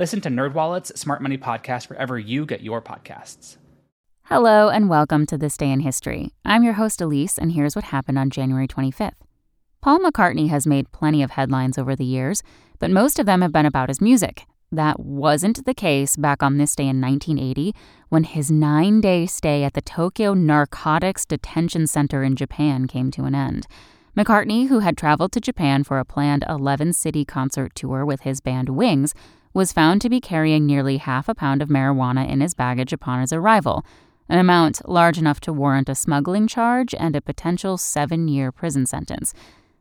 Listen to NerdWallet's Smart Money Podcast wherever you get your podcasts. Hello and welcome to This Day in History. I'm your host Elise, and here's what happened on January 25th. Paul McCartney has made plenty of headlines over the years, but most of them have been about his music. That wasn't the case back on this day in 1980 when his nine day stay at the Tokyo Narcotics Detention Center in Japan came to an end. McCartney, who had traveled to Japan for a planned 11 city concert tour with his band Wings, was found to be carrying nearly half a pound of marijuana in his baggage upon his arrival, an amount large enough to warrant a smuggling charge and a potential seven year prison sentence.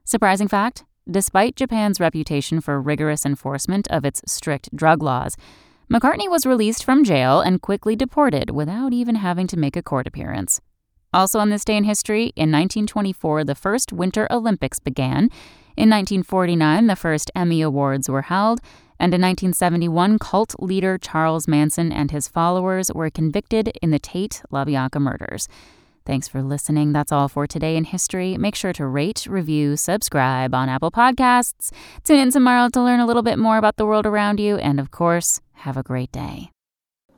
Surprising fact Despite Japan's reputation for rigorous enforcement of its strict drug laws, McCartney was released from jail and quickly deported without even having to make a court appearance. Also on this day in history, in 1924, the first Winter Olympics began. In 1949, the first Emmy Awards were held. And in 1971, cult leader Charles Manson and his followers were convicted in the Tate LaBianca murders. Thanks for listening. That's all for today in history. Make sure to rate, review, subscribe on Apple Podcasts. Tune in tomorrow to learn a little bit more about the world around you. And of course, have a great day.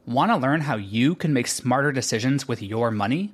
Want to learn how you can make smarter decisions with your money?